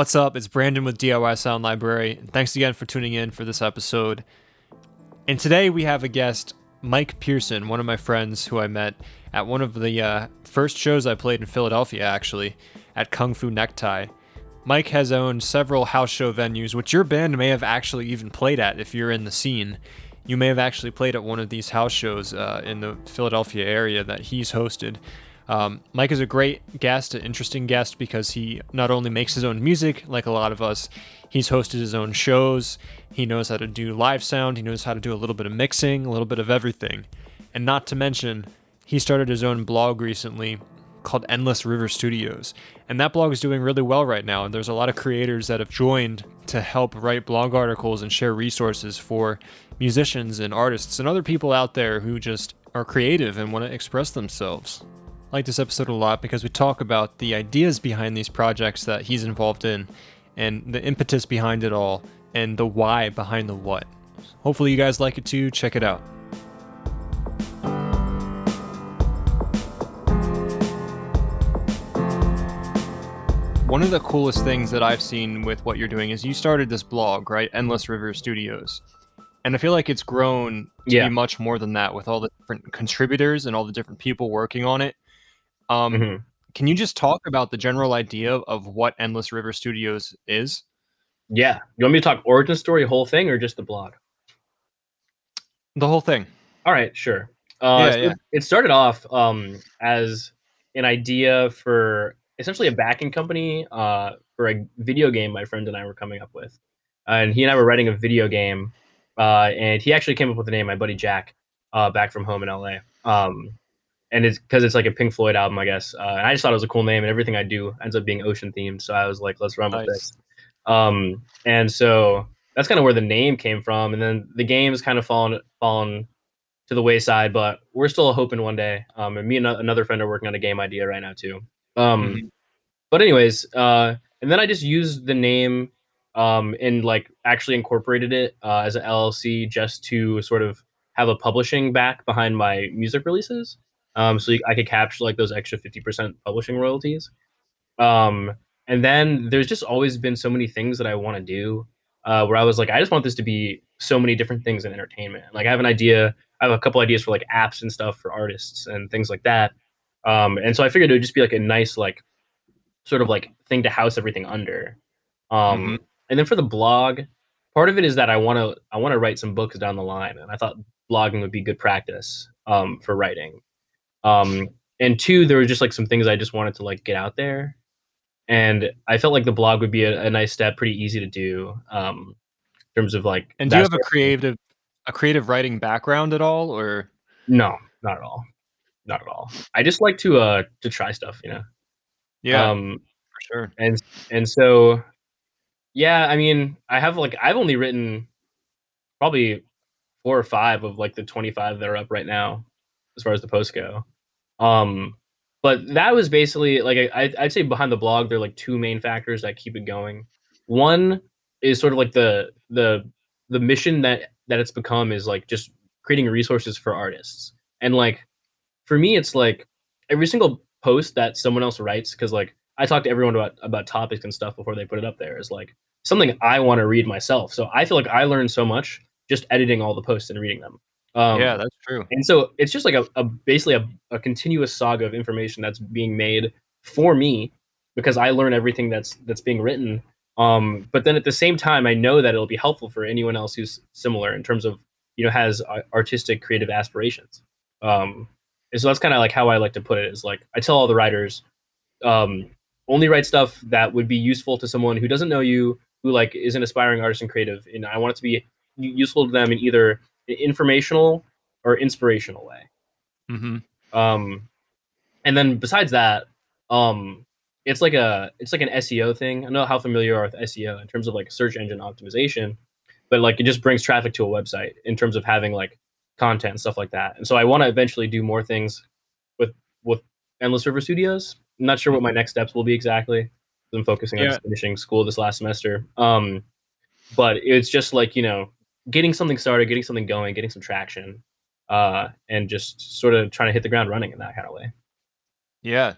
What's up? It's Brandon with DIY Sound Library. And thanks again for tuning in for this episode. And today we have a guest, Mike Pearson, one of my friends who I met at one of the uh, first shows I played in Philadelphia, actually, at Kung Fu Necktie. Mike has owned several house show venues, which your band may have actually even played at if you're in the scene. You may have actually played at one of these house shows uh, in the Philadelphia area that he's hosted. Um, Mike is a great guest, an interesting guest, because he not only makes his own music, like a lot of us, he's hosted his own shows. He knows how to do live sound, he knows how to do a little bit of mixing, a little bit of everything. And not to mention, he started his own blog recently called Endless River Studios. And that blog is doing really well right now. And there's a lot of creators that have joined to help write blog articles and share resources for musicians and artists and other people out there who just are creative and want to express themselves. Like this episode a lot because we talk about the ideas behind these projects that he's involved in and the impetus behind it all and the why behind the what. Hopefully, you guys like it too. Check it out. One of the coolest things that I've seen with what you're doing is you started this blog, right? Endless River Studios. And I feel like it's grown to Yeah. be much more than that with all the different contributors and all the different people working on it. Um, Mhm. Can you just talk about the general idea of what Endless River Studios is? Yeah. You want me to talk origin story, whole thing, or just the blog? The whole thing. All right, sure. Uh, Yeah, so yeah. It started off um, as an idea for essentially a backing company uh, for a video game my friend and I were coming up with. and he and I were writing a video game, uh, and he actually came up with the name, my buddy Jack, uh, back from home in LA. Um, and it's because it's like a Pink Floyd album, I guess. Uh, and I just thought it was a cool name, and everything I do ends up being ocean themed. So I was like, let's run with this. Um, and so that's kind of where the name came from. And then the game game's kind of fallen fallen to the wayside, but we're still hoping one day. Um, and me and another friend are working on a game idea right now too. Um, Mhm. but anyways, uh, and then I just used the name um, and like actually incorporated it uh, as an LLC just to sort of have a publishing back behind my music releases. Um, so I could capture like those extra 50% publishing royalties. Um, and then there's just always been so many things that I want to do uh, where I was like, I just want this to be so many different things in entertainment. Like I have an idea, I have a couple ideas for like apps and stuff for artists and things like that. Um, and so I figured it would just be like a nice, like, sort of like thing to house everything under. Um, and then for the blog, part of it is that I want to I want to write some books down the line, and I thought blogging would be good practice um, for writing. Um, and two, there were just like some things I just wanted to like get out there, and I felt like the blog would be a, a nice step, pretty easy to do um, in terms of like. And do you have a creative a creative writing background at all or No, not at all, not at all. I just like to uh to try stuff, you know. yeah, Um, for sure. and and so yeah i mean i have like i've only written probably four or five of like the 25 that are up right now as far as the posts go um but that was basically like I, i'd say behind the blog there are like two main factors that keep it going one is sort of like the the the mission that that it's become is like just creating resources for artists and like for me it's like every single post that someone else writes because like I talk to everyone about about topics and stuff before they put it up there is like something I want to read myself. So I feel like I learned so much just editing all the posts and reading them. Um, yeah, that's true. and so it's just like a, a basically a, a continuous saga of information that's being made for me because I learn everything that's that's being written. Um, but then at the same time, I know that it'll be helpful for anyone else who's similar in terms of you know has artistic creative aspirations. Um, and so that's kind of like how I like to put it is like I tell all the writers, um, only write stuff that would be useful to someone who doesn't know you, who like is an aspiring artist and creative, and I want it to be useful to them in either informational or inspirational way. hmm Um, and then besides that, um, it's like a it's like an SEO thing. I don't know how familiar you are with SEO in terms of like search engine optimization, but like it just brings traffic to a website in terms of having like content and stuff like that. And so I want to eventually do more things with with Endless River Studios. I'm not sure what my next steps will be exactly. I'm focusing on Yeah. just finishing school this last semester. Um, but it's just like you know getting something started, getting something going, getting some traction, uh, and just sort of trying to hit the ground running in that kind of way. Yeah.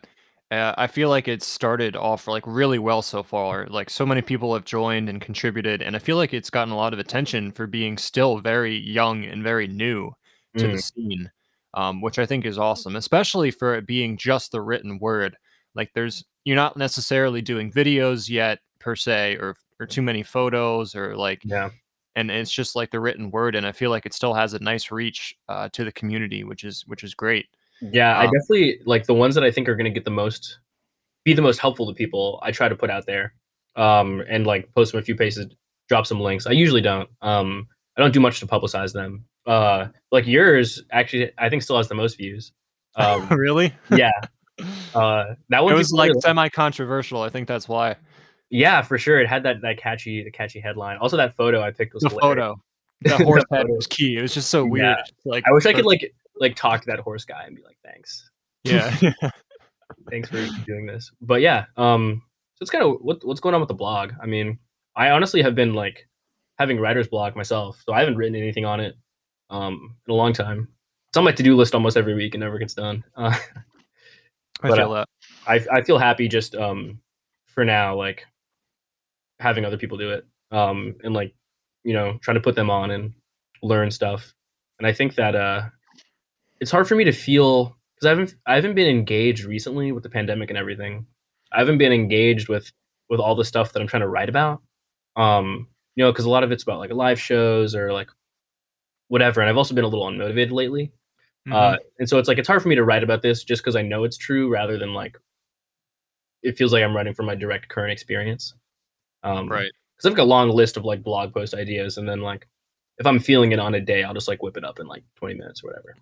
Uh, I feel like it started off like really well so far. Like so many people have joined and contributed, and I feel like it's gotten a lot of attention for being still very young and very new to the Mm, scene, um, which I think is awesome, especially for it being just the written word. Like there's you're not necessarily doing videos yet per se, or or too many photos, or like, yeah. And it's just like the written word, and I feel like it still has a nice reach uh, to the community, which is which is great. Yeah, I Um, definitely like the ones that I think are going to get the most, be the most helpful to people. I try to put out there, um, and like post them a few pages, drop some links. I usually don't. Um, I don't do much to publicize them. Uh, like yours, actually, I think still has the most views. Um, really? yeah, uh, that one It was like really- semi-controversial. I think that's why yeah, for sure. It had that that catchy, the catchy headline. Also, that photo I picked was the hilarious. photo, the horse head was key. It was just so weird. Yeah. Like I wish I could like like talk to that horse guy and be like, thanks. yeah. thanks for doing this. But yeah, um, so it's kind of what, what's going on with the blog. I mean, I honestly have been like having writer's block myself, so I haven't written anything on it um in a long time. It's on my to do list almost every week and never gets done. Uh, I feel that. I I feel happy just um for now, like having other people do it um and like you know trying to put them on and learn stuff. And I think that uh it's hard for me to feel because I haven't I haven't been engaged recently with the pandemic and everything. I haven't been engaged with with all the stuff that I'm trying to write about. Um, you know, because a lot of it's about like live shows or like whatever. And I've also been a little unmotivated lately. Mhm. Uh, and so it's like it's hard for me to write about this just because I know it's true, rather than like it feels like I'm writing from my direct current experience. Um, right. Because I've got a long list of like blog post ideas, and then like if I'm feeling it on a day, I'll just like whip it up in like 20 minutes or whatever.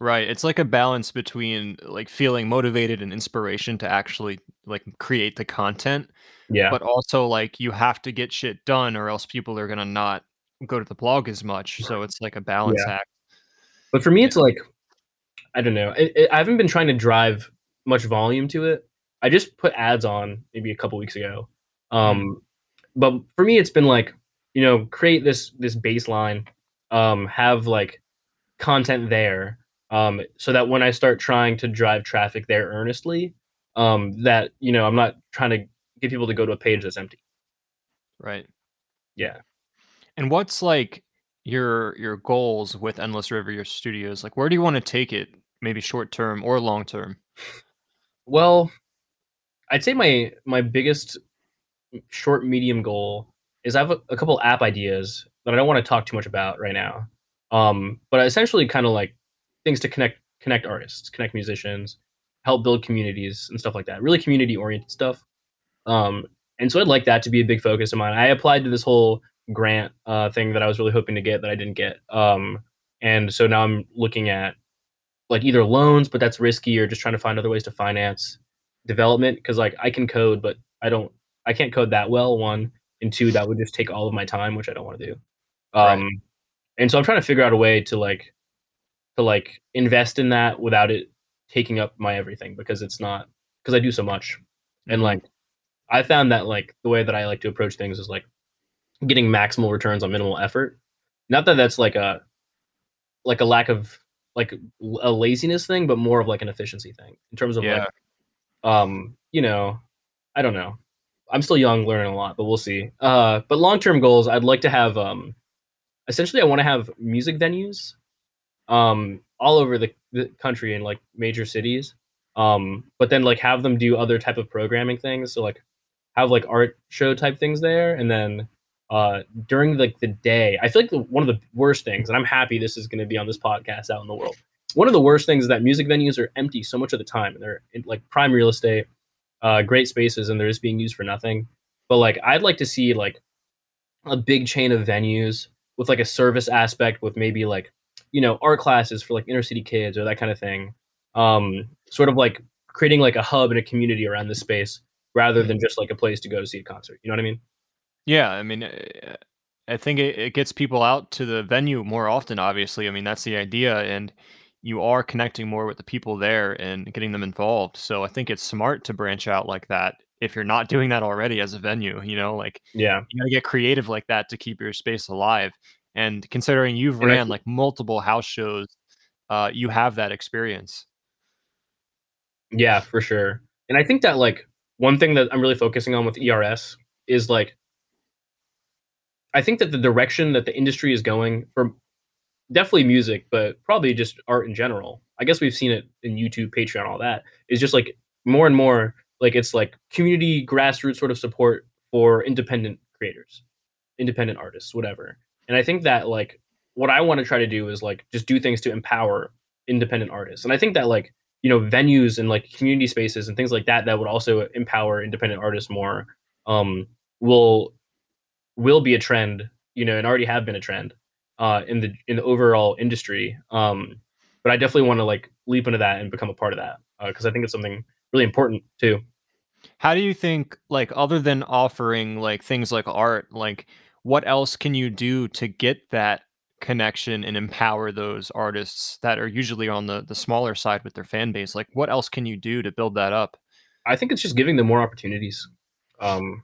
Right. It's like a balance between like feeling motivated and inspiration to actually like create the content, Yeah. but also like you have to get shit done or else people are gonna not go to the blog as much. So it's like a balance Yeah. act. But for me, it's like I don't know. It, it, I haven't been trying to drive much volume to it. I just put ads on maybe a couple weeks ago. Um, but for me, it's been like you know create this this baseline, um, have like content there, um, so that when I start trying to drive traffic there earnestly, um, that you know I'm not trying to get people to go to a page that's empty. Right. Yeah. And what's like your your goals with Endless River, your studios? Like where do you want to take it? Maybe short term or long term? Well, I'd say my my biggest short medium goal is I have a, a couple app ideas that I don't want to talk too much about right now. Um, but essentially kind of like things to connect connect artists, connect musicians, help build communities and stuff like that. Really community oriented stuff. Um, and so I'd like that to be a big focus of mine. I applied to this whole grant uh, thing that I was really hoping to get that I didn't get. Um, and so now I'm looking at like either loans, but that's risky, or just trying to find other ways to finance development because like I can code, but I don't I can't code that well. One and two, that would just take all of my time, which I don't want to do. Um, Right. and so I'm trying to figure out a way to like to like invest in that without it taking up my everything because it's not because I do so much. And Mhm. like I found that like the way that I like to approach things is like getting maximal returns on minimal effort. Not that that's like a like a lack of like a laziness thing, but more of like an efficiency thing in terms of Yeah. like um you know I don't know. I'm still young, learning a lot, but we'll see. Uh, but long term goals, I'd like to have um essentially I want to have music venues um all over the, the country in like major cities um but then like have them do other type of programming things so like have like art show type things there and then uh during like the day i feel like the, one of the worst things and i'm happy this is going to be on this podcast out in the world one of the worst things is that music venues are empty so much of the time and they're in, like prime real estate uh great spaces and they're just being used for nothing. But like i'd like to see like a big chain of venues with like a service aspect with maybe like you know art classes for like inner city kids or that kind of thing. Um sort of like creating like a hub and a community around this space rather than just like a place to go to see a concert you know what i mean? Yeah, I mean, I think it, it gets people out to the venue more often. Obviously, I mean that's the idea, and you are connecting more with the people there and getting them involved. So I think it's smart to branch out like that if you're not doing that already as a venue. You know, like yeah you gotta get creative like that to keep your space alive. And considering you've And I ran like multiple house shows, uh, you have that experience. yeah for sure and I think that like one thing that I'm really focusing on with ERS is like I think that the direction that the industry is going for definitely music, but probably just art in general. I guess we've seen it in YouTube, Patreon, all that is just like more and more like it's like community grassroots sort of support for independent creators, independent artists, whatever. And I think that like what I want to try to do is like just do things to empower independent artists. And I think that like you know venues and like community spaces and things like that that would also empower independent artists more um will will be a trend you know and already have been a trend uh in the in the overall industry um but i definitely want to like leap into that and become a part of that because uh, i think it's something really important too. How do you think like other than offering like things like art like what else can you do to get that connection and empower those artists that are usually on the the smaller side with their fan base? Like what else can you do to build that up? I think it's just giving them more opportunities. Um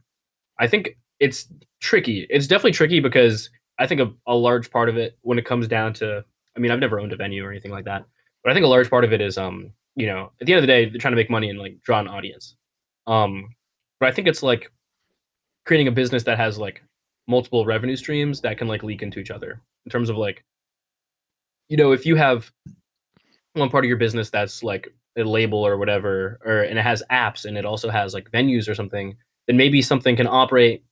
i think it's tricky. It's definitely tricky because i think a, a large part of it when it comes down to i mean i've never owned a venue or anything like that but i think a large part of it is um you know at the end of the day they're trying to make money and like draw an audience. Um but i think it's like creating a business that has like multiple revenue streams that can like leak into each other in terms of like you know if you have one part of your business that's like a label or whatever or and it has apps and it also has like venues or something then maybe something can operate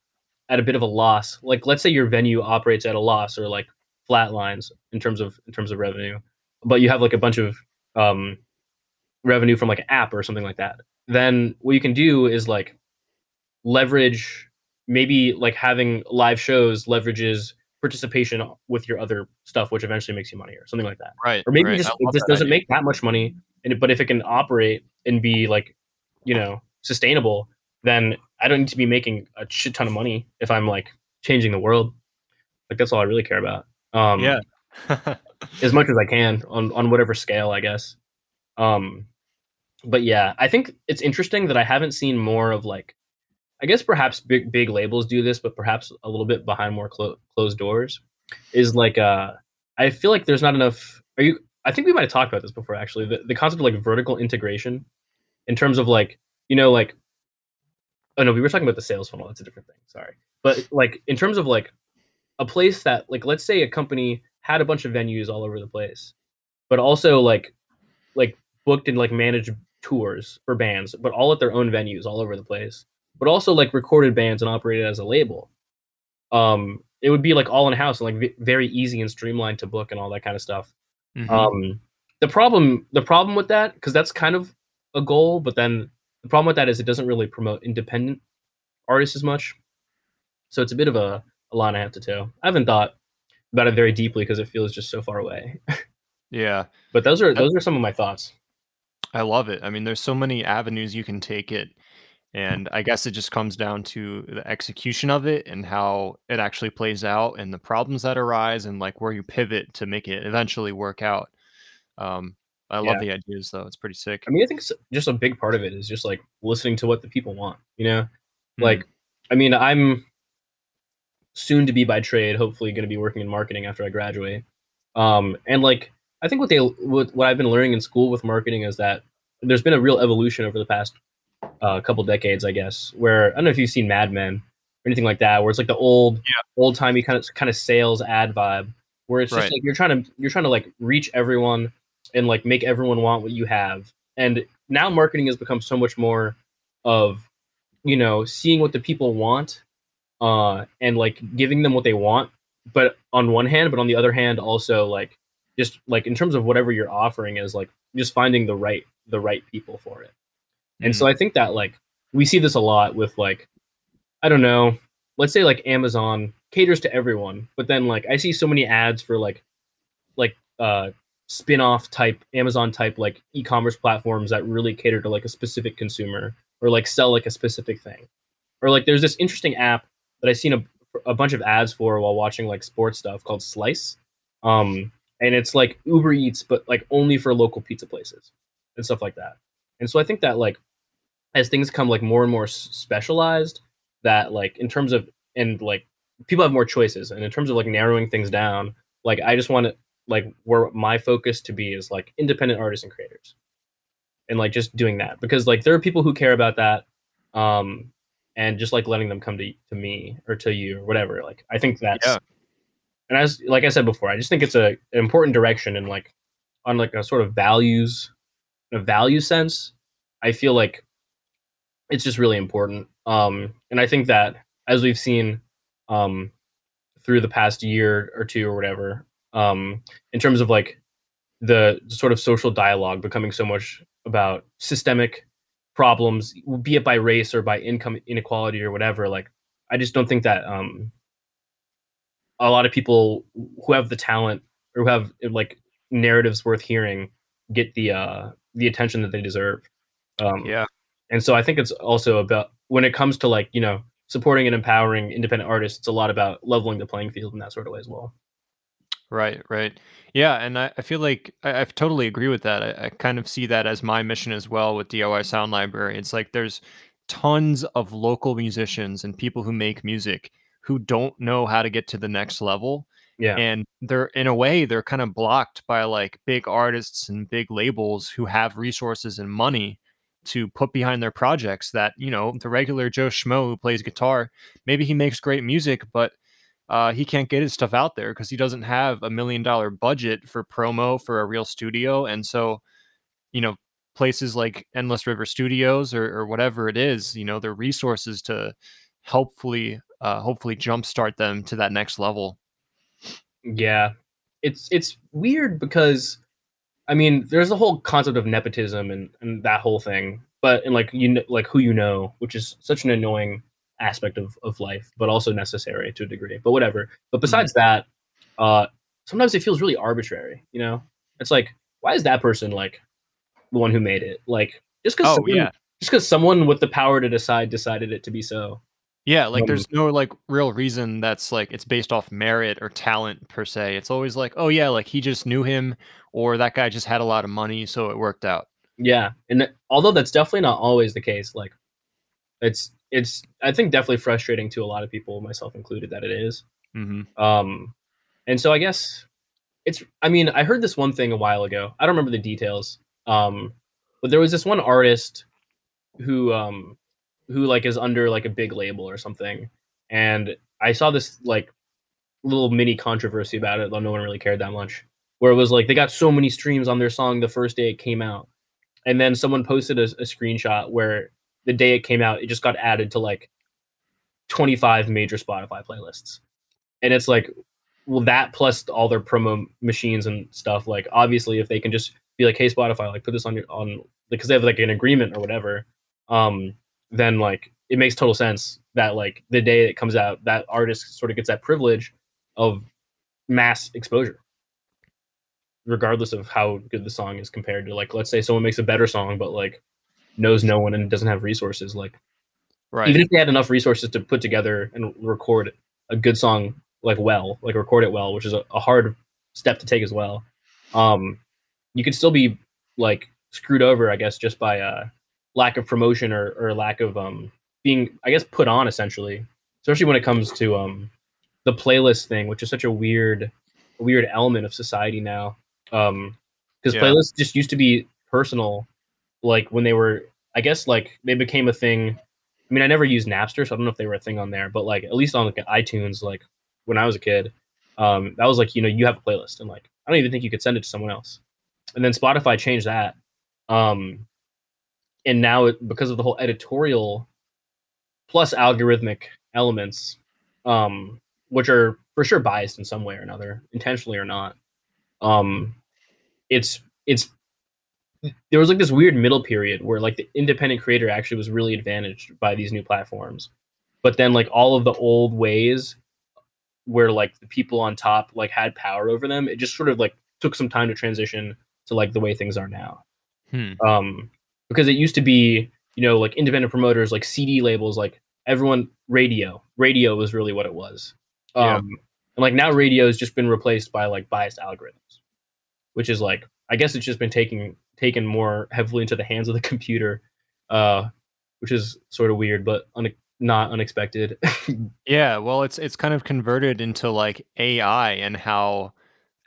at a bit of a loss like let's say your venue operates at a loss or like flat lines in terms of in terms of revenue but you have like a bunch of um revenue from like an app or something like that then what you can do is like leverage maybe like having live shows leverages participation with your other stuff, which eventually makes you money or something like that. Right. Or maybe right. just it just doesn't idea. make that much money, and but if it can operate and be like, you know, sustainable, then I don't need to be making a shit ton of money if I'm like changing the world. Like that's all I really care about. Um, yeah. as much as I can on on whatever scale, I guess. Um, but yeah, I think it's interesting that I haven't seen more of like I guess perhaps big big labels do this, but perhaps a little bit behind more clo- closed doors. Is like uh, I feel like there's not enough. Are you? I think we might have talked about this before. Actually, the the concept of like vertical integration, in terms of like you know like, oh no, we were talking about the sales funnel. That's a different thing. Sorry, but like in terms of like a place that like let's say a company had a bunch of venues all over the place, but also like like booked and like managed tours for bands, but all at their own venues all over the place but also like recorded bands and operated as a label. Um, it would be like all in house and like v- very easy and streamlined to book and all that kind of stuff. Mm-hmm. Um, the problem, the problem with that, because that's kind of a goal, but then the problem with that is it doesn't really promote independent artists as much. So it's a bit of a, a line I have to toe. I haven't thought about it very deeply because it feels just so far away. yeah, but those are those are some of my thoughts. I love it. I mean, there's so many avenues you can take it and I guess it just comes down to the execution of it and how it actually plays out and the problems that arise and like where you pivot to make it eventually work out. Um, I love the ideas though. It's pretty sick. I mean, I think just a big part of it is just like listening to what the people want, you know? Mm-hmm. Like, I mean, I'm soon to be by trade, hopefully going to be working in marketing after I graduate. Um, and like, I think what they, what, what I've been learning in school with marketing is that there's been a real evolution over the past uh, couple decades, I guess. Where I don't know if you've seen Mad Men or anything like that, where it's like the old, yeah. old timey kind of kind of sales ad vibe, where it's just right. like you're trying to you're trying to like reach everyone and like make everyone want what you have. And now marketing has become so much more of, you know, seeing what the people want, uh, and like giving them what they want. But on one hand, but on the other hand, also like just like in terms of whatever you're offering is like just finding the right the right people for it. And mm-hmm. so I think that like we see this a lot with like I don't know, let's say like Amazon caters to everyone, but then like I see so many ads for like like uh spin-off type Amazon type like e-commerce platforms that really cater to like a specific consumer or like sell like a specific thing. Or like there's this interesting app that I seen a, a bunch of ads for while watching like sports stuff called Slice. Um and it's like Uber Eats but like only for local pizza places and stuff like that. And so I think that like as things come like more and more specialized that like in terms of and like people have more choices and in terms of like narrowing things down like i just want to like where my focus to be is like independent artists and creators and like just doing that because like there are people who care about that um and just like letting them come to to me or to you or whatever like i think that's Yeah. and as like i said before i just think it's a an important direction and like on like a sort of values a value sense i feel like it's just really important um and i think that as we've seen um through the past year or two or whatever um in terms of like the sort of social dialogue becoming so much about systemic problems be it by race or by income inequality or whatever like i just don't think that um a lot of people who have the talent or who have like narratives worth hearing get the uh the attention that they deserve um Yeah. and so i think it's also about when it comes to like you know supporting and empowering independent artists it's a lot about leveling the playing field in that sort of way as well Right, right. Yeah, and I, I feel like I, I totally agree with that. I, I kind of see that as my mission as well with DIY Sound Library. It's like there's tons of local musicians and people who make music who don't know how to get to the next level. yeah And they're, in a way, they're kind of blocked by like big artists and big labels who have resources and money to put behind their projects that, you know, the regular Joe Schmo who plays guitar, maybe he makes great music, but uh, he can't get his stuff out there because he doesn't have a million dollar budget for promo for a real studio. And so, you know, places like Endless River Studios or, or whatever it is, you know, their resources to hopefully, uh, hopefully jumpstart them to that next level. Yeah, it's it's weird because, I mean, there's the whole concept of nepotism and and that whole thing, but and like you know, like who you know, which is such an annoying aspect of of life, but also necessary to a degree. But whatever. But besides that, uh, sometimes it feels really arbitrary. You know, it's like why is that person like the one who made it? Like just because Oh, yeah. just because someone with the power to decide decided it to be so. Yeah, like Um, there's no like real reason that's like it's based off merit or talent per se. It's always like, oh yeah, like he just knew him or that guy just had a lot of money, so it worked out. Yeah, and th- although that's definitely not always the case, like it's it's I think definitely frustrating to a lot of people, myself included, that it is. hmm Um, and so I guess it's. I mean, I heard this one thing a while ago. I don't remember the details. Um, but there was this one artist who um who like is under like a big label or something, and I saw this like little mini controversy about it, though no one really cared that much. Where it was like they got so many streams on their song the first day it came out, and then someone posted a, a screenshot where the day it came out, it just got added to like 25 major Spotify playlists. And it's like, well, that plus all their promo machines and stuff, like obviously if they can just be like, hey Spotify, like put this on your on because they have like an agreement or whatever, um, then like it makes total sense that like the day it comes out, that artist sort of gets that privilege of mass exposure. Regardless of how good the song is compared to like let's say someone makes a better song but like knows no one and doesn't have resources like Right. even if they had enough resources to put together and record a good song like well like record it well which is a, a hard step to take as well um you could still be like screwed over i guess just by uh lack of promotion or, or lack of um being i guess put on essentially especially when it comes to um the playlist thing which is such a weird weird element of society now um because Yeah. playlists just used to be personal like when they were i guess like they became a thing i mean i never used napster so i don't know if they were a thing on there but like at least on like itunes like when i was a kid um that was like you know you have a playlist and like i don't even think you could send it to someone else. And then spotify changed that um and now it, because of the whole editorial plus algorithmic elements um which are for sure biased in some way or another intentionally or not um it's it's there was like this weird middle period where like the independent creator actually was really advantaged by these new platforms but then like all of the old ways where like the people on top like had power over them it just sort of like took some time to transition to like the way things are now Hmm. um because it used to be you know like independent promoters like cd labels like everyone radio radio was really what it was um Yeah. and like now radio has just been replaced by like biased algorithms which is like i guess it's just been taking taken more heavily into the hands of the computer uh which is sort of weird but un- not unexpected Yeah, well, it's it's kind of converted into like AI and how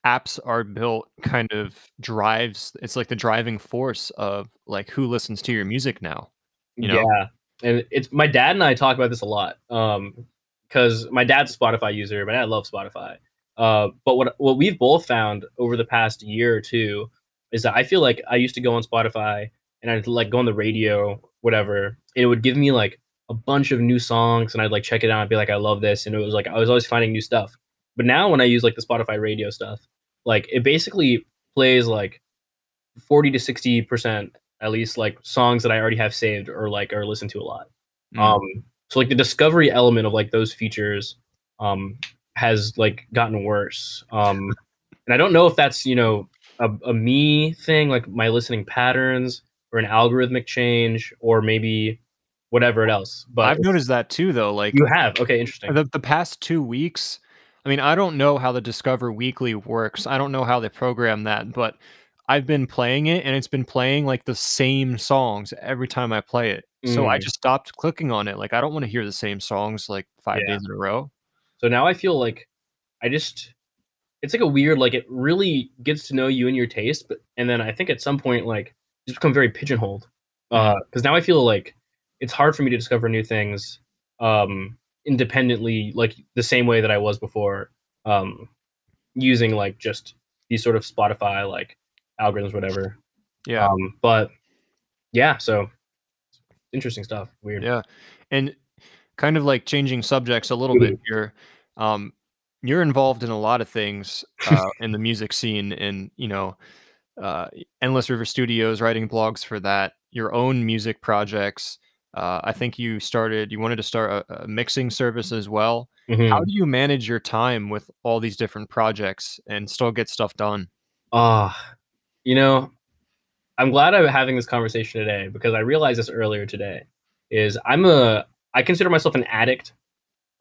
apps are built kind of drives it's like the driving force of like who listens to your music now. You know? Yeah, and it's my dad and I talk about this a lot. Um, because my dad's a Spotify user, my dad loves Spotify. Uh, but what what we've both found over the past year or two is that I feel like I used to go on Spotify and I'd like go on the radio, whatever. it would give me like a bunch of new songs, and I'd like check it out and be like, I love this, and it was like I was always finding new stuff. But now when I use like the Spotify radio stuff, like it basically plays like forty to sixty percent at least like songs that I already have saved or like or listened to a lot. Mm. Um, so like the discovery element of like those features um, has like gotten worse. Um, and I don't know if that's you know a, a me thing, like my listening patterns, or an algorithmic change, or maybe whatever else. But I've noticed that too, though. Like you have, okay, interesting. The, the past two weeks, I mean, I don't know how the Discover Weekly works. I don't know how they program that, but I've been playing it and it's been playing like the same songs every time I play it. Mm. So I mm. just stopped clicking on it. Like I don't want to hear the same songs like five yeah. days in a row. So now I feel like I just it's like a weird like it really gets to know you and your taste, but and then I think at some point like just become very pigeonholed. Uh because now I feel like it's hard for me to discover new things um independently like the same way that I was before um using like just these sort of Spotify like algorithms, whatever. Yeah. Um, but yeah, so interesting stuff. Weird. Yeah. And kind of like changing subjects a little bit here. Um, you're involved in a lot of things uh, in the music scene and, you know, uh, Endless River Studios, writing blogs for that, your own music projects. Uh, I think you started, you wanted to start a, a mixing service as well. Mm-hmm. How do you manage your time with all these different projects and still get stuff done? Ah, uh, you know, I'm glad I'm having this conversation today because I realized this earlier today. Is I'm a I consider myself an addict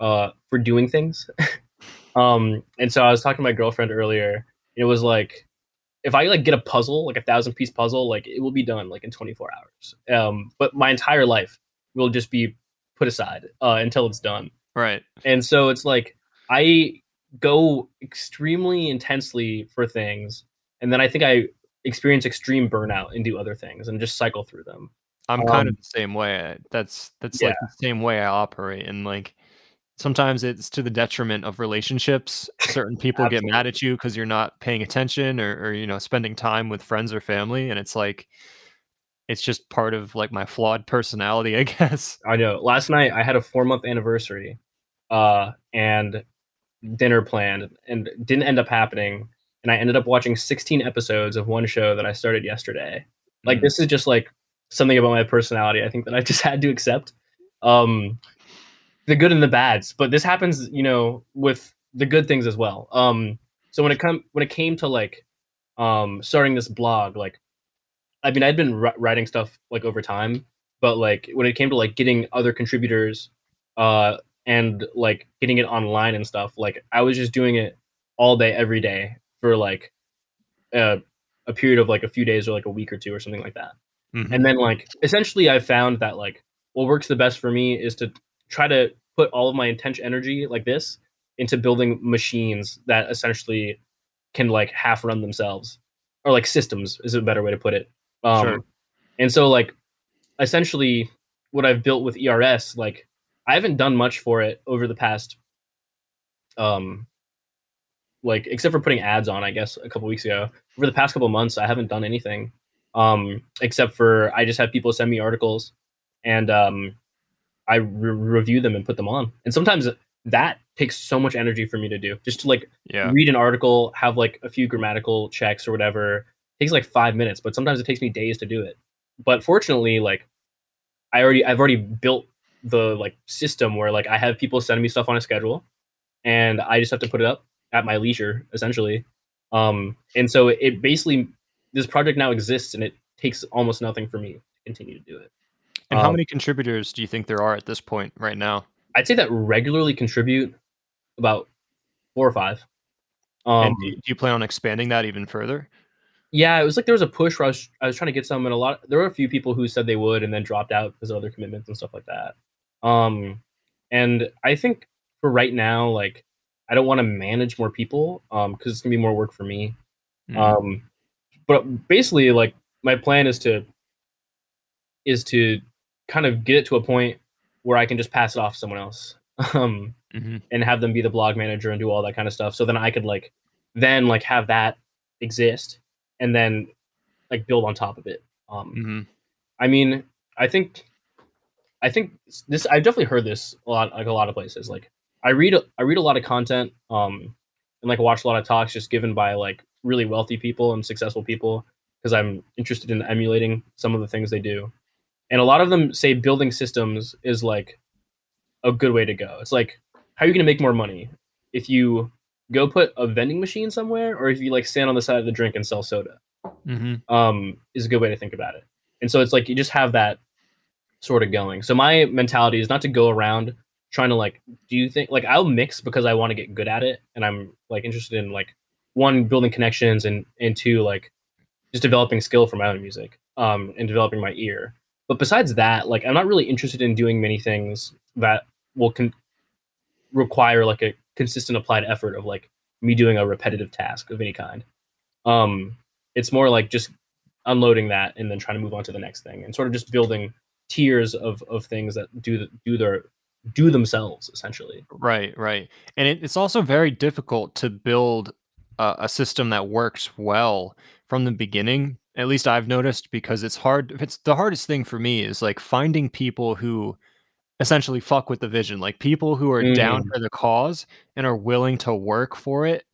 uh, for doing things. um, and so I was talking to my girlfriend earlier. It was like if I like get a puzzle, like a thousand piece puzzle, like it will be done like in 24 hours. Um, but my entire life will just be put aside uh, until it's done. Right. And so it's like I go extremely intensely for things, and then I think I experience extreme burnout and do other things and just cycle through them. I'm kind of um, the same way. That's that's yeah. like the same way I operate, and like sometimes it's to the detriment of relationships. Certain people get mad at you because you're not paying attention or, or you know spending time with friends or family, and it's like it's just part of like my flawed personality, I guess. I know. Last night I had a four month anniversary, uh, and dinner planned, and didn't end up happening and I ended up watching 16 episodes of one show that I started yesterday. Like mm-hmm. this is just like something about my personality I think that I've just had to accept. Um the good and the bads, but this happens, you know, with the good things as well. Um so when it come when it came to like um starting this blog, like I mean I'd been writing stuff like over time, but like when it came to like getting other contributors uh and like getting it online and stuff, like I was just doing it all day every day for like a, a period of like a few days or like a week or two or something like that. Mm-hmm. And then like essentially I found that like what works the best for me is to try to put all of my intense energy like this into building machines that essentially can like half run themselves or like systems is a better way to put it. Um, sure. And so like essentially what I've built with ERS, like I haven't done much for it over the past um like except for putting ads on, I guess a couple weeks ago. Over the past couple months, I haven't done anything um, except for I just have people send me articles and um, I re- review them and put them on. And sometimes that takes so much energy for me to do. Just to like yeah. read an article, have like a few grammatical checks or whatever. It takes like five minutes, but sometimes it takes me days to do it. But fortunately, like I already I've already built the like system where like I have people sending me stuff on a schedule and I just have to put it up at my leisure, essentially. Um, and so it basically this project now exists, and it takes almost nothing for me to continue to do it. And um, how many contributors do you think there are at this point right now? I'd say that regularly contribute about four or five. Um, and do you plan on expanding that even further? Yeah, it was like there was a push where I was, I was trying to get some, and a lot. There were a few people who said they would, and then dropped out because of other commitments and stuff like that. Um, and I think for right now, like I don't want to manage more people um because it's gonna be more work for me. Mhm. Um, but basically, like my plan is to is to kind of get it to a point where I can just pass it off to someone else. Um, Mhm. and have them be the blog manager and do all that kind of stuff. So then I could like then like have that exist and then like build on top of it. Um, Mhm. I mean, I think, I think this. I've definitely heard this a lot, like a lot of places. Like I read, I read a lot of content, um, and like watch a lot of talks just given by like really wealthy people and successful people because I'm interested in emulating some of the things they do, and a lot of them say building systems is like a good way to go. It's like how are you going to make more money if you go put a vending machine somewhere, or if you like stand on the side of the drink and sell soda Mhm. um, is a good way to think about it. And so it's like you just have that sort of going. So my mentality is not to go around trying to like do you think like I'll mix because I want to get good at it and I'm like interested in like one building connections and and two like just developing skill for my own music um and developing my ear. But besides that, like I'm not really interested in doing many things that will con- require like a consistent applied effort of like me doing a repetitive task of any kind. Um it's more like just unloading that and then trying to move on to the next thing and sort of just building tiers of of things that do the, do their do themselves essentially. Right, right. And it, it's also very difficult to build a, a system that works well from the beginning. At least I've noticed because it's hard. It's the hardest thing for me is like finding people who essentially fuck with the vision, like people who are down for the cause and are willing to work for it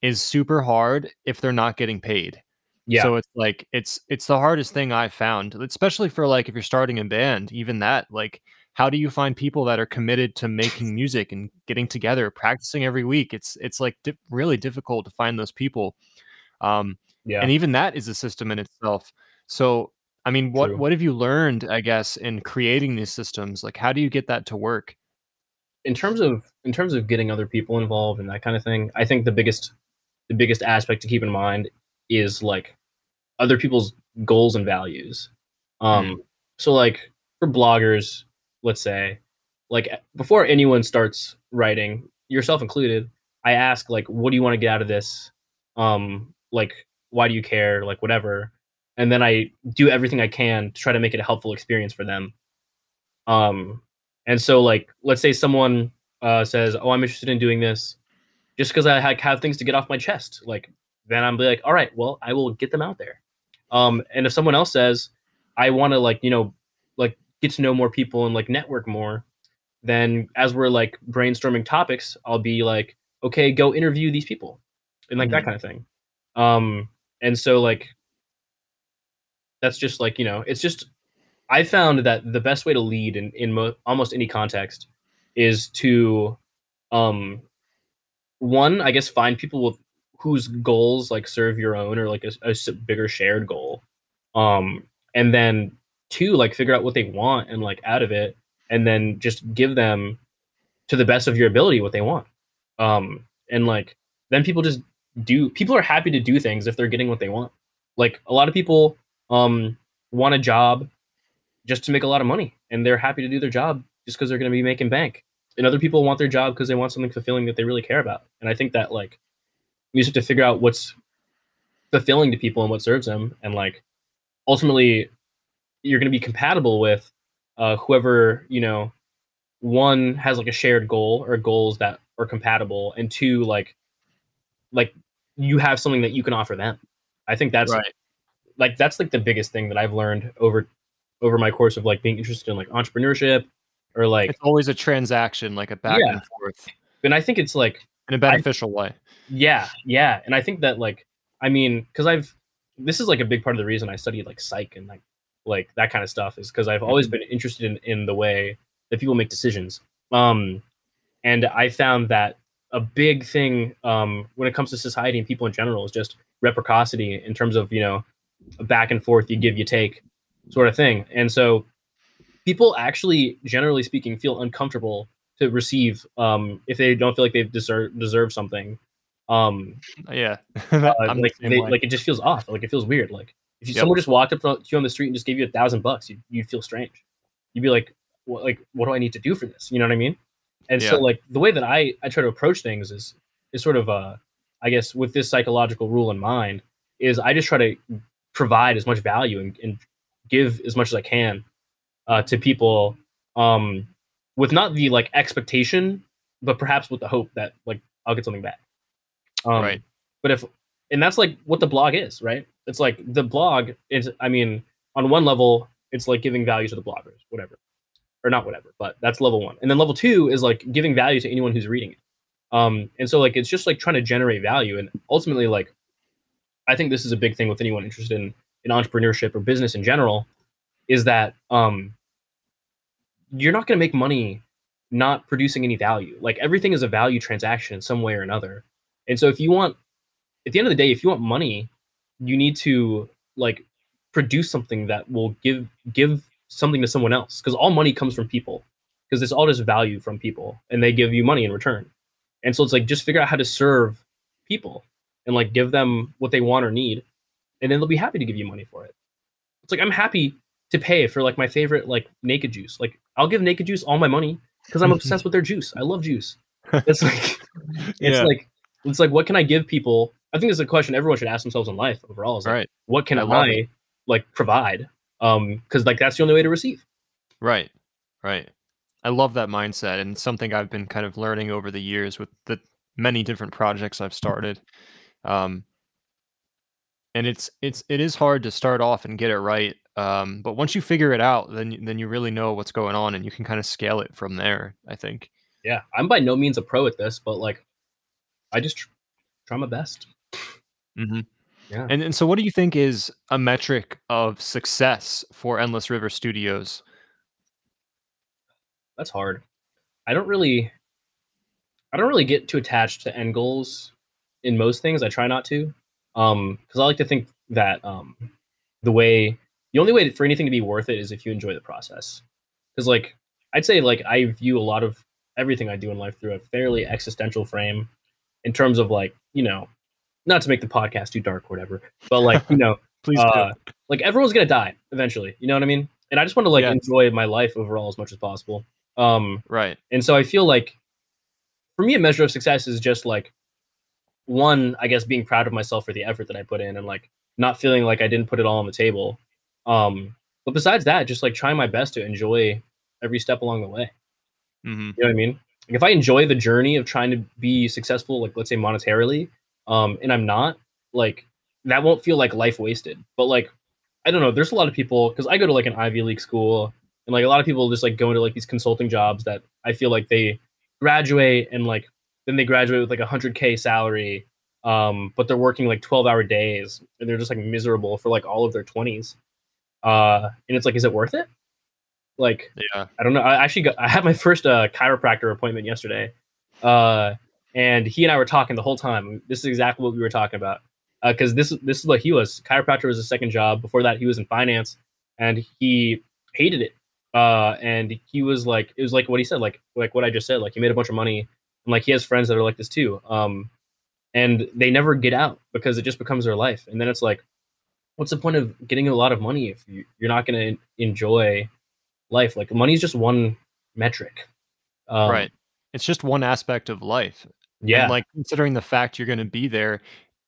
is super hard if they're not getting paid. Yeah. So it's like it's it's the hardest thing I've found, especially for like if you're starting a band, even that like how do you find people that are committed to making music and getting together, practicing every week? It's it's like di- really difficult to find those people. Um yeah. and even that is a system in itself. So I mean, what True. what have you learned, I guess, in creating these systems? Like how do you get that to work? in terms of in terms of getting other people involved and that kind of thing, I think the biggest the biggest aspect to keep in mind is like other people's goals and values. Um so like for bloggers, let's say, like before anyone starts writing, yourself included, I ask like what do you want to get out of this? Um like why do you care? Like whatever. And then I do everything I can to try to make it a helpful experience for them. Um and so, like, let's say someone uh, says, "Oh, I'm interested in doing this," just because I like, have things to get off my chest. Like, then I'm be like, "All right, well, I will get them out there." Um, and if someone else says, "I want to like, you know, like get to know more people and like network more," then as we're like brainstorming topics, I'll be like, "Okay, go interview these people," and like that Mhm. kind of thing. Um, and so like, that's just like you know, it's just I found that the best way to lead in in mo- almost any context is to, um, one I guess find people with whose goals like serve your own or like a bigger shared goal, um, and then two like figure out what they want and like out of it, and then just give them to the best of your ability what they want, um, and like then people just do people are happy to do things if they're getting what they want. Like a lot of people um want a job just to make a lot of money and they're happy to do their job just because they're going to be making bank. And other people want their job because they want something fulfilling that they really care about. And i think that like you just have to figure out what's fulfilling to people and what serves them. And like ultimately you're going to be compatible with uh, whoever you know one has like a shared goal or goals that are compatible and two like like you have something that you can offer them i think that's Right. like that's like the biggest thing that i've learned over over my course of like being interested in like entrepreneurship or like It's always a transaction, like a back Yeah. and forth and i think it's like in a beneficial way. yeah yeah and i think that like i mean because i've this is like a big part of the reason i studied like psych and like like that kind of stuff is because i've always Mhm. been interested in in the way that people make decisions um and i found that a big thing um when it comes to society and people in general is just reciprocity in terms of you know a back and forth you give you take sort of thing. And so people actually generally speaking feel uncomfortable to receive um if they don't feel like they deserve deserve something. Um Yeah. uh, like they, like it just feels off. Like it feels weird. Like if you, Yep. someone just walked up to you on the street and just gave you a thousand bucks you, you'd feel strange. You'd be like what like what do i need to do for this? You know what i mean And Yeah. so like the way that I I try to approach things is is sort of uh I guess with this psychological rule in mind is I just try to provide as much value and, and give as much as I can uh, to people um, with not the like expectation, but perhaps with the hope that like I'll get something back. Um, Right. But if and that's like what the blog is, right? It's like the blog is. I mean, on one level, it's like giving value to the bloggers, whatever, or not whatever, but that's level one. And then level two is like giving value to anyone who's reading it. Um, and so like it's just like trying to generate value, and ultimately like I think this is a big thing with anyone interested in in entrepreneurship or business in general, is that um, you're not going to make money not producing any value. Like everything is a value transaction in some way or another. And so if you want at the end of the day, if you want money, you need to like produce something that will give give something to someone else because all money comes from people because it's all just value from people and they give you money in return. And so it's like just figure out how to serve people and like give them what they want or need and then they'll be happy to give you money for it. It's like I'm happy to pay for like my favorite like naked juice. Like I'll give naked juice all my money because I'm obsessed with their juice. I love juice. It's like it's Yeah. like it's like what can I give people? I think it's a question everyone should ask themselves in life overall. Is like, Right. what can I I, like provide? Um, because like that's the only way to receive. Right. Right. I love that mindset and it's something I've been kind of learning over the years with the many different projects I've started. Um and it's it's it is hard to start off and get it right. Um but once you figure it out, then then you really know what's going on and you can kind of scale it from there, I think. Yeah, I'm by no means a pro at this, but like, I just tr- try my best. Mhm. Yeah. And and so what do you think is a metric of success for Endless River Studios? That's hard. I don't really, I don't really get too attached to end goals in most things. I try not to, um, because I like to think that um, the way, the only way for anything to be worth it is if you enjoy the process. Because like I'd say like I view a lot of everything I do in life through a fairly existential frame, in terms of like you know, not to make the podcast too dark or whatever, but like you know, Please uh, like everyone's gonna die eventually. You know what I mean? And I just want to like Yeah. enjoy my life overall as much as possible. Um, Right. and so I feel like for me, a measure of success is just like one, I guess, being proud of myself for the effort that I put in and like not feeling like I didn't put it all on the table. Um, but besides that, just like trying my best to enjoy every step along the way. Mhm. You know what I mean? Like if I enjoy the journey of trying to be successful, like let's say monetarily, um, and I'm not, like that won't feel like life wasted. But like, I don't know. There's a lot of people because I go to like an Ivy League school, and like a lot of people just like go into like these consulting jobs that I feel like they graduate and like then they graduate with like a hundred k salary, um, but they're working like 12 hour days and they're just like miserable for like all of their 20s. Uh, and it's like, is it worth it? Like, Yeah. I don't know. I actually got, I had my first uh, chiropractor appointment yesterday, uh, and he and I were talking the whole time. This is exactly what we were talking about because this this is what he was. Chiropractor was his second job. Before that, he was in finance, and he hated it. Uh, and he was like, it was like what he said, like like what I just said. Like he made a bunch of money, and like he has friends that are like this too. Um, and they never get out because it just becomes their life. And then it's like, what's the point of getting a lot of money if you, you're not going to enjoy life? Like money is just one metric. Um, right. It's just one aspect of life. Yeah. And like considering the fact you're going to be there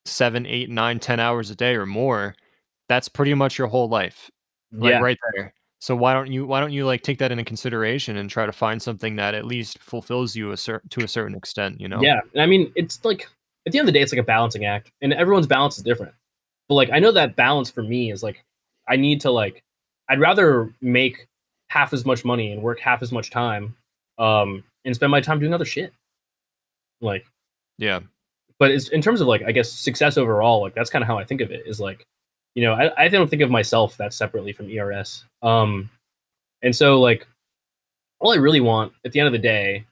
seven, eight, nine, ten hours a day or more, that's pretty much your whole life, like yeah. right there. So why don't you why don't you like take that into consideration and try to find something that at least fulfills you a cer- to a certain extent, you know? Yeah. I mean, it's like at the end of the day, it's like a balancing act, and everyone's balance is different. But like, I know that balance for me is like, I need to like, I'd rather make half as much money and work half as much time, um, and spend my time doing other shit. Like, Yeah. but it's in terms of like, I guess success overall, like that's kind of how I think of it. Is like, you know, I, I don't think of myself that separately from ERS. Um, and so like, all I really want at the end of the day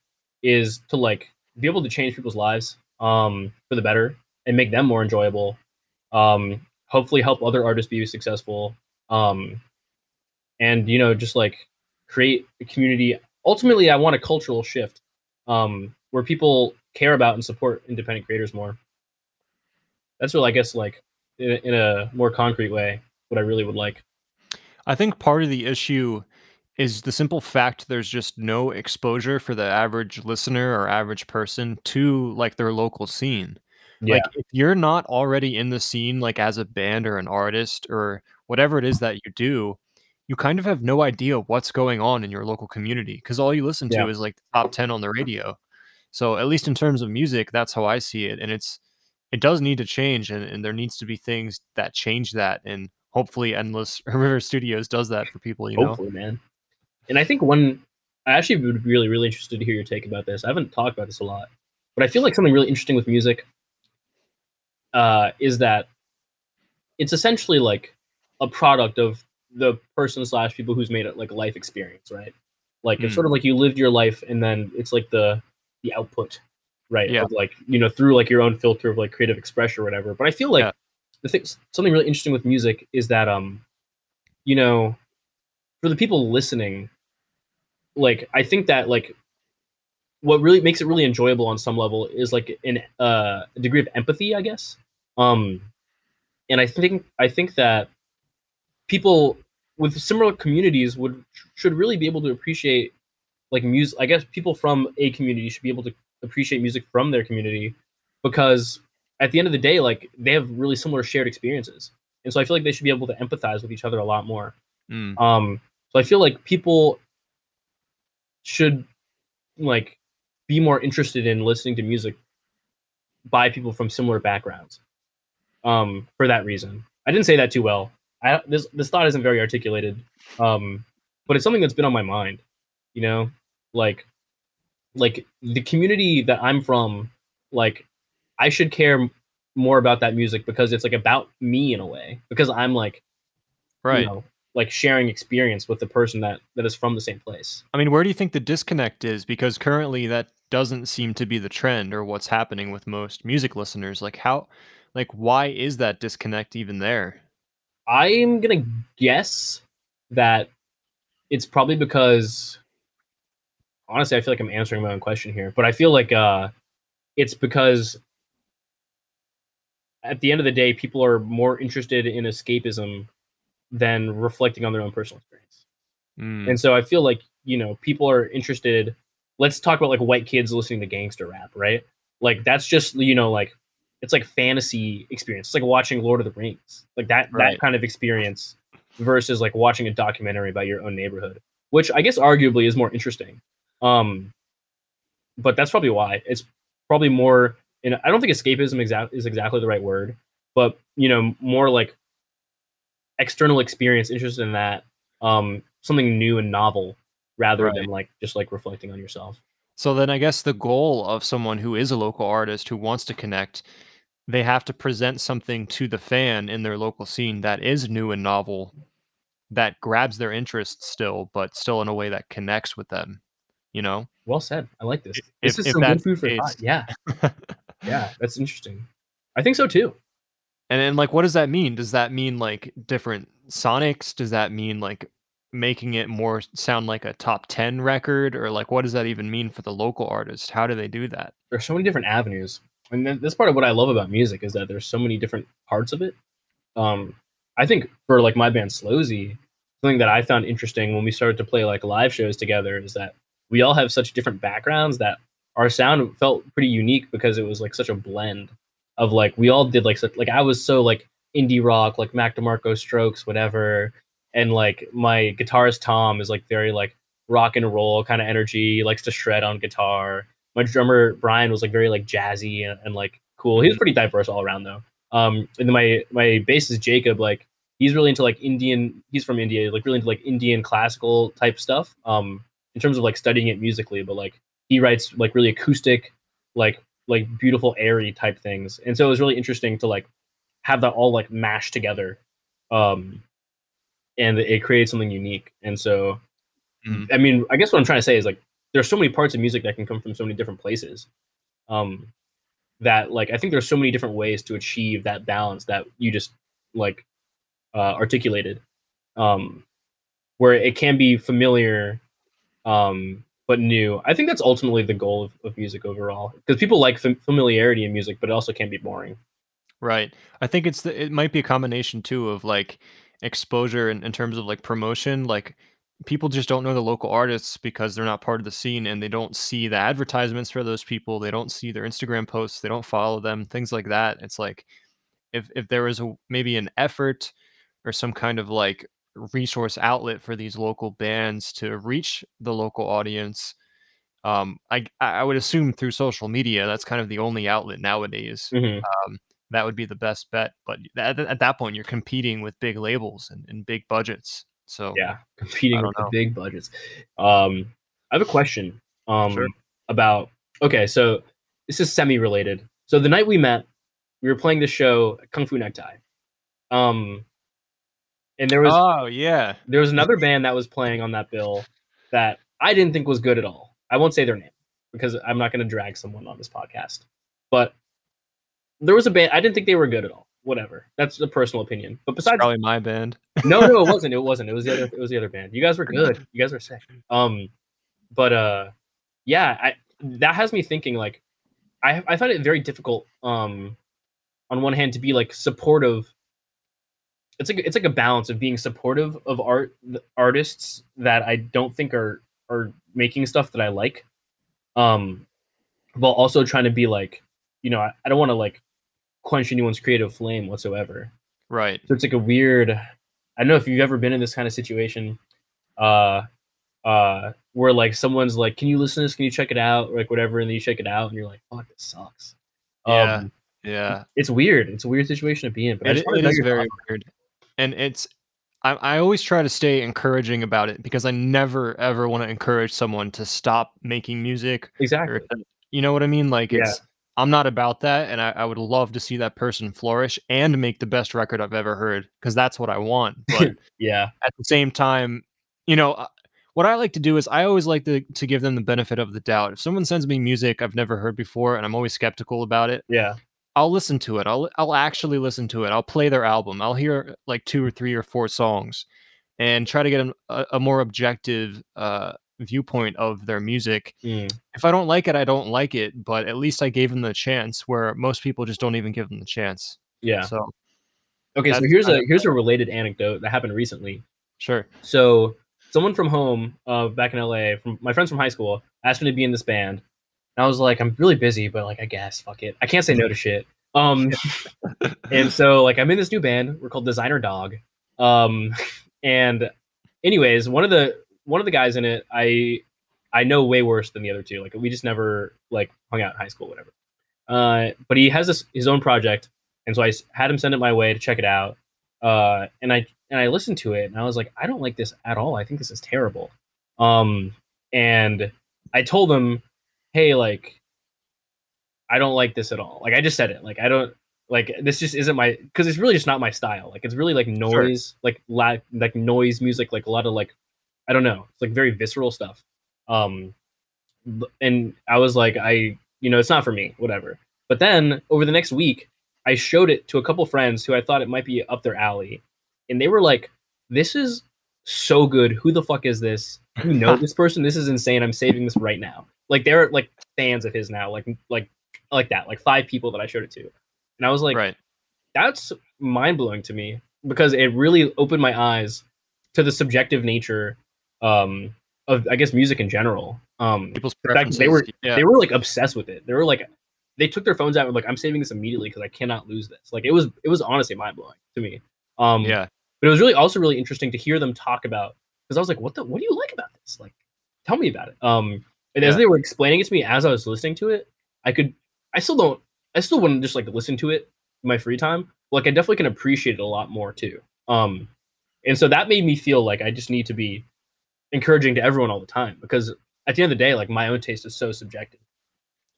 is to like be able to change people's lives um, for the better and make them more enjoyable. Um, hopefully, help other artists be successful. Um, and you know, just like create a community. Ultimately, I want a cultural shift um, where people care about and support independent creators more. That's what I guess, like in, a- in a more concrete way, what I really would like. I think part of the issue is the simple fact there's just no exposure for the average listener or average person to like their local scene. Yeah. Like if you're not already in the scene like as a band or an artist or whatever it is that you do, you kind of have no idea what's going on in your local community because all you listen to is like the top 10 on the radio. So at least in terms of music, that's how I see it. And it's it does need to change and, and there needs to be things that change that and hopefully endless river studios does that for people you know Hopefully, man. And I think one, I actually would be really, really interested to hear your take about this. I haven't talked about this a lot, but I feel like something really interesting with music uh, is that it's essentially like a product of the person slash people who's made it like a life experience, right? Like it's Mm. sort of like you lived your life and then it's like the the output, right? Yeah. Of like you know through like your own filter of like creative expression or whatever. But I feel like Yeah. the thing, something really interesting with music is that um, you know, for the people listening, like I think that like what really makes it really enjoyable on some level is like an uh, a degree of empathy, I guess. Um, and I think I think that people with similar communities would should really be able to appreciate like music. I guess people from a community should be able to appreciate music from their community because at the end of the day, like they have really similar shared experiences, and so I feel like they should be able to empathize with each other a lot more. Mm. Um, so I feel like people should like be more interested in listening to music by people from similar backgrounds. Um, for that reason, I didn't say that too well. I this this thought isn't very articulated. Um, but it's something that's been on my mind. You know, like like the community that I'm from, like I should care more about that music because it's like about me in a way because I'm like right. you know, like sharing experience with the person that that is from the same place. i mean where do you think the disconnect is? Because currently that doesn't seem to be the trend or what's happening with most music listeners. Like how like why is that disconnect even there? I'm gonna guess that it's probably because honestly, I feel like I'm answering my own question here, but I feel like uh, it's because at the end of the day, people are more interested in escapism than reflecting on their own personal experience. Mm, And so I feel like, you know, people are interested. Let's talk about like white kids listening to gangster rap, right? Like that's just, you know, like it's like fantasy experience. It's like watching Lord of the Rings. Like that Right. that kind of experience versus like watching a documentary about your own neighborhood, which I guess arguably is more interesting. Um but that's probably why. It's probably more and I don't think escapism exact is exactly the right word, but you know, more like external experience interested in that um something new and novel rather Right. than like just like reflecting on yourself so then i guess the goal of someone who is a local artist who wants to connect they have to present something to the fan in their local scene that is new and novel that grabs their interest still but still in a way that connects with them you know well said i like this If- this is some good food for thought yeah yeah that's interesting i think so too And then, like, what does that mean? Does that mean like different sonics? Does that mean like making it more sound like a top 10 record? Or like, what does that even mean for the local artist? How do they do that? there's so many different avenues and then this part of what i love about music is that there's so many different parts of it um i think for like my band slowzy something that i found interesting when we started to play like live shows together is that we all have such different backgrounds that our sound felt pretty unique because it was like such a blend of like we all did like such, like i was so like indie rock like mac demarco strokes whatever and like my guitarist tom is like very like rock and roll kind of energy likes to shred on guitar my drummer Brian was like very like jazzy and, and like cool. He was pretty diverse all around though. Um, and then my my bassist Jacob, like he's really into like Indian. He's from India, like really into like Indian classical type stuff. Um, in terms of like studying it musically, but like he writes like really acoustic, like like beautiful airy type things. And so it was really interesting to like have that all like mashed together. Um, and it created something unique. And so, Mhm. I mean, I guess what I'm trying to say is like there's so many parts of music that can come from so many different places um that like i think there's so many different ways to achieve that balance that you just like uh articulated um where it can be familiar um but new i think that's ultimately the goal of, of music overall because people like fam- familiarity in music but it also can be boring Right. I think it's the, it might be a combination too of like exposure in, in terms of like promotion. Like people just don't know the local artists because they're not part of the scene and they don't see the advertisements for those people. They don't see their Instagram posts. They don't follow them. Things like that. It's like if if there was a maybe an effort or some kind of like resource outlet for these local bands to reach the local audience. Um, I I would assume through social media. That's kind of the only outlet nowadays. Mhm. Um, that would be the best bet. But at, at that point, you're competing with big labels and, and big budgets. So Yeah, competing with big budgets. Um, I have a question. Um, Sure. about okay, so this is semi-related. So the night we met, we were playing the show Kung Fu Necktie. Um, and there was oh yeah, there was another band that was playing on that bill that I didn't think was good at all. I won't say their name because I'm not going to drag someone on this podcast. But there was a band I didn't think they were good at all. Whatever. That's a personal opinion. But it's besides probably my band. no, no, it wasn't. It wasn't. It was the other. It was the other band. You guys were good. You guys were sick. Um, but uh, yeah, I that has me thinking. Like, I I find it very difficult. Um, on one hand, to be like supportive. It's like it's like a balance of being supportive of art artists that I don't think are are making stuff that I like, um, while also trying to be like, you know, I, I don't want to like quench anyone's creative flame whatsoever. Right. So it's like a weird. I don't know if you've ever been in this kind of situation, uh, uh, where like someone's like, "Can you listen to this? Can you check it out?" Or like whatever, and then you check it out, and you're like, "Fuck, this sucks." Yeah. Um, Yeah. it's weird. It's a weird situation to be in. But I It, it is very thoughts. weird, and it's. I, I always try to stay encouraging about it because I never ever want to encourage someone to stop making music exactly. or you know what I mean? Like Yeah. it's I'm not about that, and I, I would love to see that person flourish and make the best record I've ever heard because that's what I want. But Yeah, at the same time, you know, uh, what I like to do is I always like to to give them the benefit of the doubt. If someone sends me music I've never heard before and I'm always skeptical about it, yeah, I'll listen to it. I'll I'll actually listen to it. I'll play their album. I'll hear like two or three or four songs, and try to get a, a more objective uh, viewpoint of their music. Mm, If I don't like it, I don't like it. But at least I gave them the chance. Where most people just don't even give them the chance. yeah. So Okay, so here's kind a here's a related anecdote that happened recently. sure. So someone from home, uh, back in LA, from my friends from high school, asked me to be in this band. And I was like, I'm really busy, but like, I guess, fuck it. I can't say no to shit. Um, and so like, I'm in this new band. We're called Designer Dog. Um, and anyways, one of the one of the guys in it, I I know way worse than the other two. Like, we just never like hung out in high school, whatever. Uh, but he has this his own project, and so I had him send it my way to check it out. Uh, and I and I listened to it, and I was like, I don't like this at all. I think this is terrible. Um, and I told him, hey, like, I don't like this at all. Like, I just said it. Like, I don't like this. Just isn't my because it's really just not my style. Like, it's really like noise, like la- like noise music, like a lot of like I don't know, it's like very visceral stuff. Um, and I was like, I you know, it's not for me, whatever. But then over the next week, I showed it to a couple friends who I thought it might be up their alley, and they were like, "This is so good. Who the fuck is this? You know this person? This is insane. I'm saving this right now." Like they're like fans of his now, like like like that, like five people that I showed it to, and I was like, right. that's mind blowing to me because it really opened my eyes to the subjective nature um, of I guess music in general. Um, People's preferences. they were- yeah. they were like obsessed with it. They were like, they took their phones out and were like, I'm saving this immediately because I cannot lose this. Like it was, it was honestly mind blowing to me. Um, yeah. but it was really also really interesting to hear them talk about because I was like, what the, what do you like about this? Like, tell me about it. Um, and as they were explaining it to me as I was listening to it, I could, I still don't, I still wouldn't just like listen to it in my free time. Like I definitely can appreciate it a lot more too. Um, and so that made me feel like I just need to be encouraging to everyone all the time because at the end of the day, like my own taste is so subjective.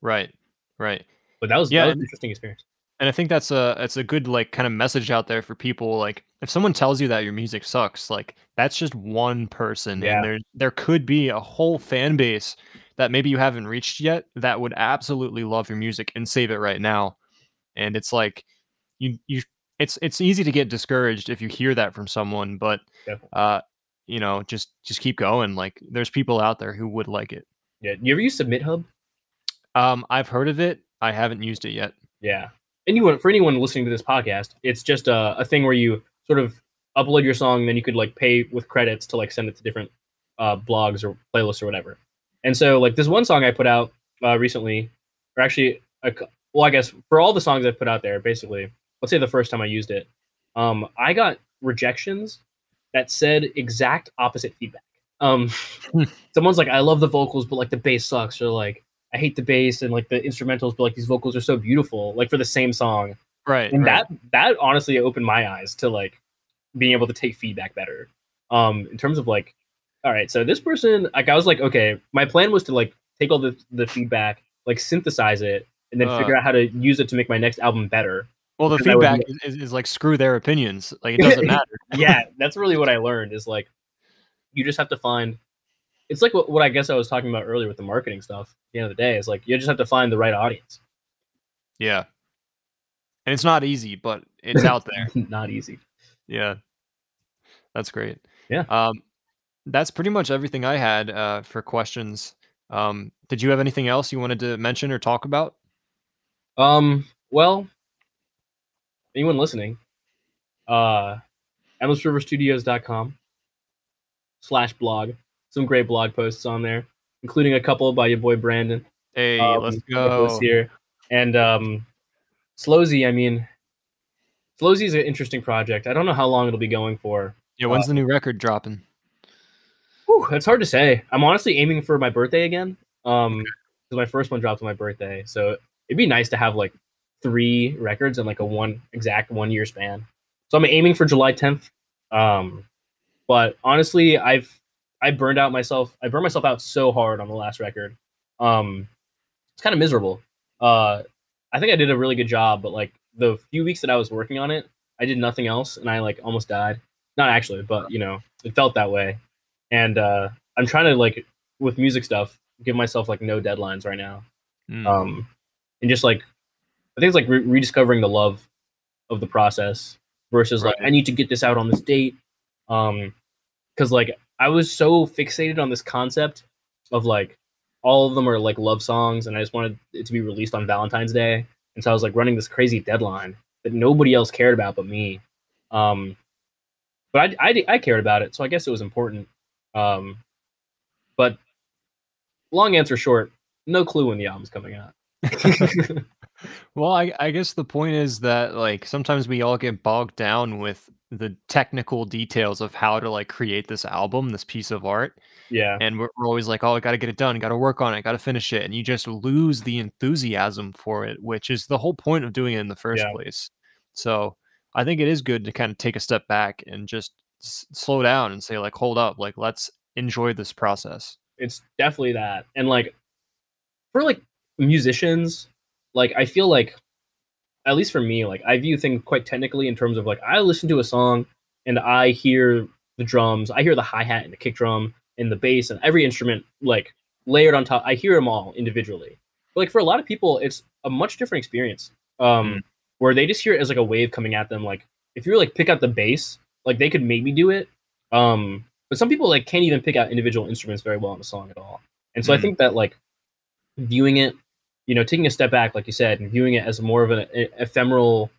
Right. Right. But that was, Yeah, that was an interesting experience. and I think that's a it's a good like kind of message out there for people. Like if someone tells you that your music sucks, like that's just one person, Yeah. and there there could be a whole fan base that maybe you haven't reached yet that would absolutely love your music and save it right now. And it's like you you it's it's easy to get discouraged if you hear that from someone, but uh you know just just keep going. Like there's people out there who would like it. Yeah. You ever use Submit Hub? Um, I've heard of it. I haven't used it yet. Yeah. Anyone for anyone listening to this podcast, it's just a, a thing where you sort of upload your song, then you could like pay with credits to like send it to different uh, blogs or playlists or whatever. And so like this one song I put out uh, recently, or actually, a, well, I guess for all the songs I've put out there, basically, let's say the first time I used it, um, I got rejections that said exact opposite feedback. Um, someone's like, I love the vocals, but like the bass sucks, or like I hate the bass and like the instrumentals, but like these vocals are so beautiful, like for the same song. Right. And right. that that honestly opened my eyes to like being able to take feedback better. Um, in terms of like, all right, so this person, like I was like, okay, my plan was to like take all the the feedback, like synthesize it, and then Uh. figure out how to use it to make my next album better. well, the would feedback is, is, is like screw their opinions. Like it doesn't matter. yeah, that's really what I learned is like you just have to find it's like what, what I guess I was talking about earlier with the marketing stuff. At the end of the day, is like you just have to find the right audience. Yeah. And it's not easy, but it's out there. Not easy. Yeah. That's great. Yeah. Um, that's pretty much everything I had uh, for questions. Um, did you have anything else you wanted to mention or talk about? Um, well, anyone listening, uh, endlessriverstudios.com slash blog. Some great blog posts on there, including a couple by your boy Brandon. Hey, um, let's go. here. And um, Slozy, I mean, Slozy is an interesting project. I don't know how long it'll be going for. Yeah, when's the new record dropping? Whew, it's hard to say. I'm honestly aiming for my birthday again. Um, because my first one dropped on my birthday, so it'd be nice to have like three records in like a one exact one year span. So I'm aiming for July 10th. Um, but honestly, I've I burned out myself. I burned myself out so hard on the last record. Um, it's kind of miserable. Uh, I think I did a really good job, but like the few weeks that I was working on it, I did nothing else, and I like almost died. Not actually, but you know, it felt that way. And uh, I'm trying to like with music stuff, give myself like no deadlines right now. Mm. Um, and just like I think it's like re- rediscovering the love of the process versus like I need to get this out on this date. Um, because like I was so fixated on this concept of like all of them are like love songs, and I just wanted it to be released on Valentine's Day, and so I was like running this crazy deadline that nobody else cared about but me. Um, but I, I, I cared about it, so I guess it was important. Um, but long answer short, no clue when the album's coming out. Well, I, I guess the point is that like sometimes we all get bogged down with the technical details of how to like create this album, this piece of art, yeah, and we're, we're always like, oh, I got to get it done, got to work on it, got to finish it, and you just lose the enthusiasm for it, which is the whole point of doing it in the first Yeah. place. So I think it is good to kind of take a step back and just s- slow down and say like, hold up, like let's enjoy this process. it's definitely that. And like for like musicians, like I feel like at least for me, like I view things quite technically in terms of like I listen to a song and I hear the drums, I hear the hi hat and the kick drum and the bass and every instrument like layered on top. I hear them all individually. But like for a lot of people, it's a much different experience. Um, Mm. where they just hear it as like a wave coming at them. Like if you were like pick out the bass, like they could maybe do it. Um, but some people like can't even pick out individual instruments very well in a song at all. And so I Mm. think that like viewing it, you know, taking a step back, like you said, and viewing it as more of an ephemeral,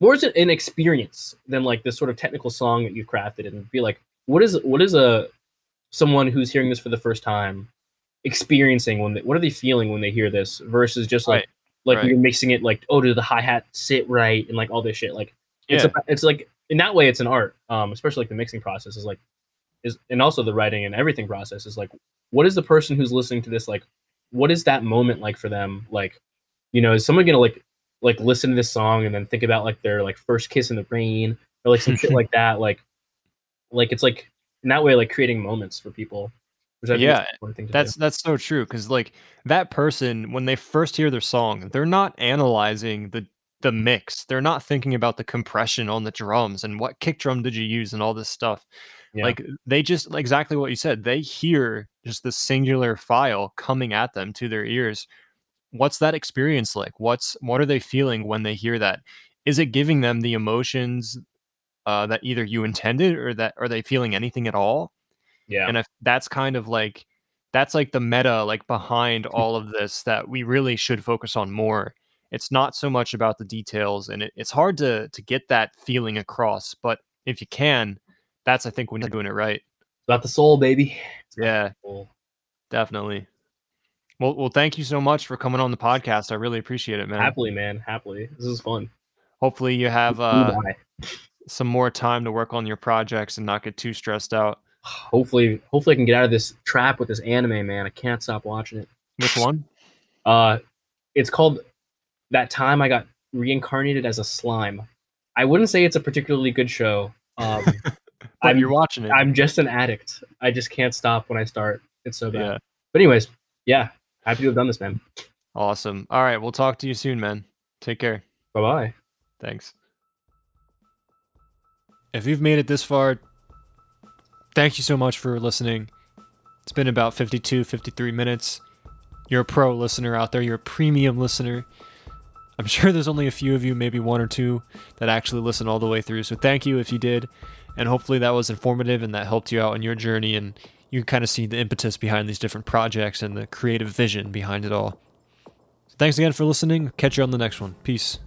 more as an experience than like this sort of technical song that you've crafted, and be like, what is what is a someone who's hearing this for the first time experiencing when they, what are they feeling when they hear this versus just like Right, like right. you're mixing it like oh did the hi hat sit right and like all this shit like it's a, it's like in that way it's an art um especially like the mixing process is like is and also the writing and everything process is like what is the person who's listening to this like what is that moment like for them? Like you know is someone gonna like like listen to this song and then think about like their like first kiss in the rain or like some shit like that? Like like it's like in that way like creating moments for people which I think Yeah, an important thing to That's that's so true because like that person when they first hear their song, they're not analyzing the the mix. They're not thinking about the compression on the drums and what kick drum did you use and all this stuff. Yeah. Like they just exactly what you said. They hear just the singular file coming at them to their ears. What's that experience like? What's what are they feeling when they hear that? Is it giving them the emotions uh, that either you intended or that are they feeling anything at all? yeah and if that's kind of like that's like the meta like behind all of this that we really should focus on more it's not so much about the details and it, it's hard to to get that feeling across but if you can that's i think when you're doing it right about the soul, baby. It's Yeah, soul. definitely. Well, well, thank you so much for coming on the podcast. I really appreciate it, man. Happily, man. Happily. This is fun. Hopefully, you have uh, some more time to work on your projects and not get too stressed out. hopefully, hopefully I can get out of this trap with this anime, man. I can't stop watching it. Which one? Uh, it's called that time I got reincarnated as a slime. I wouldn't say it's a particularly good show. Um, But I'm you're watching it. I'm just an addict. I just can't stop when I start. It's so bad. yeah. But anyways, yeah, happy to have done this, man. Awesome. All right. We'll talk to you soon, man. Take care. Bye bye. Thanks. If you've made it this far, thank you so much for listening. It's been about 52, 53 minutes. You're a pro listener out there, you're a premium listener. I'm sure there's only a few of you, maybe one or two, that actually listen all the way through. So thank you if you did. And hopefully that was informative and that helped you out on your journey and you kind of see the impetus behind these different projects and the creative vision behind it all. Thanks again for listening. Catch you on the next one. Peace.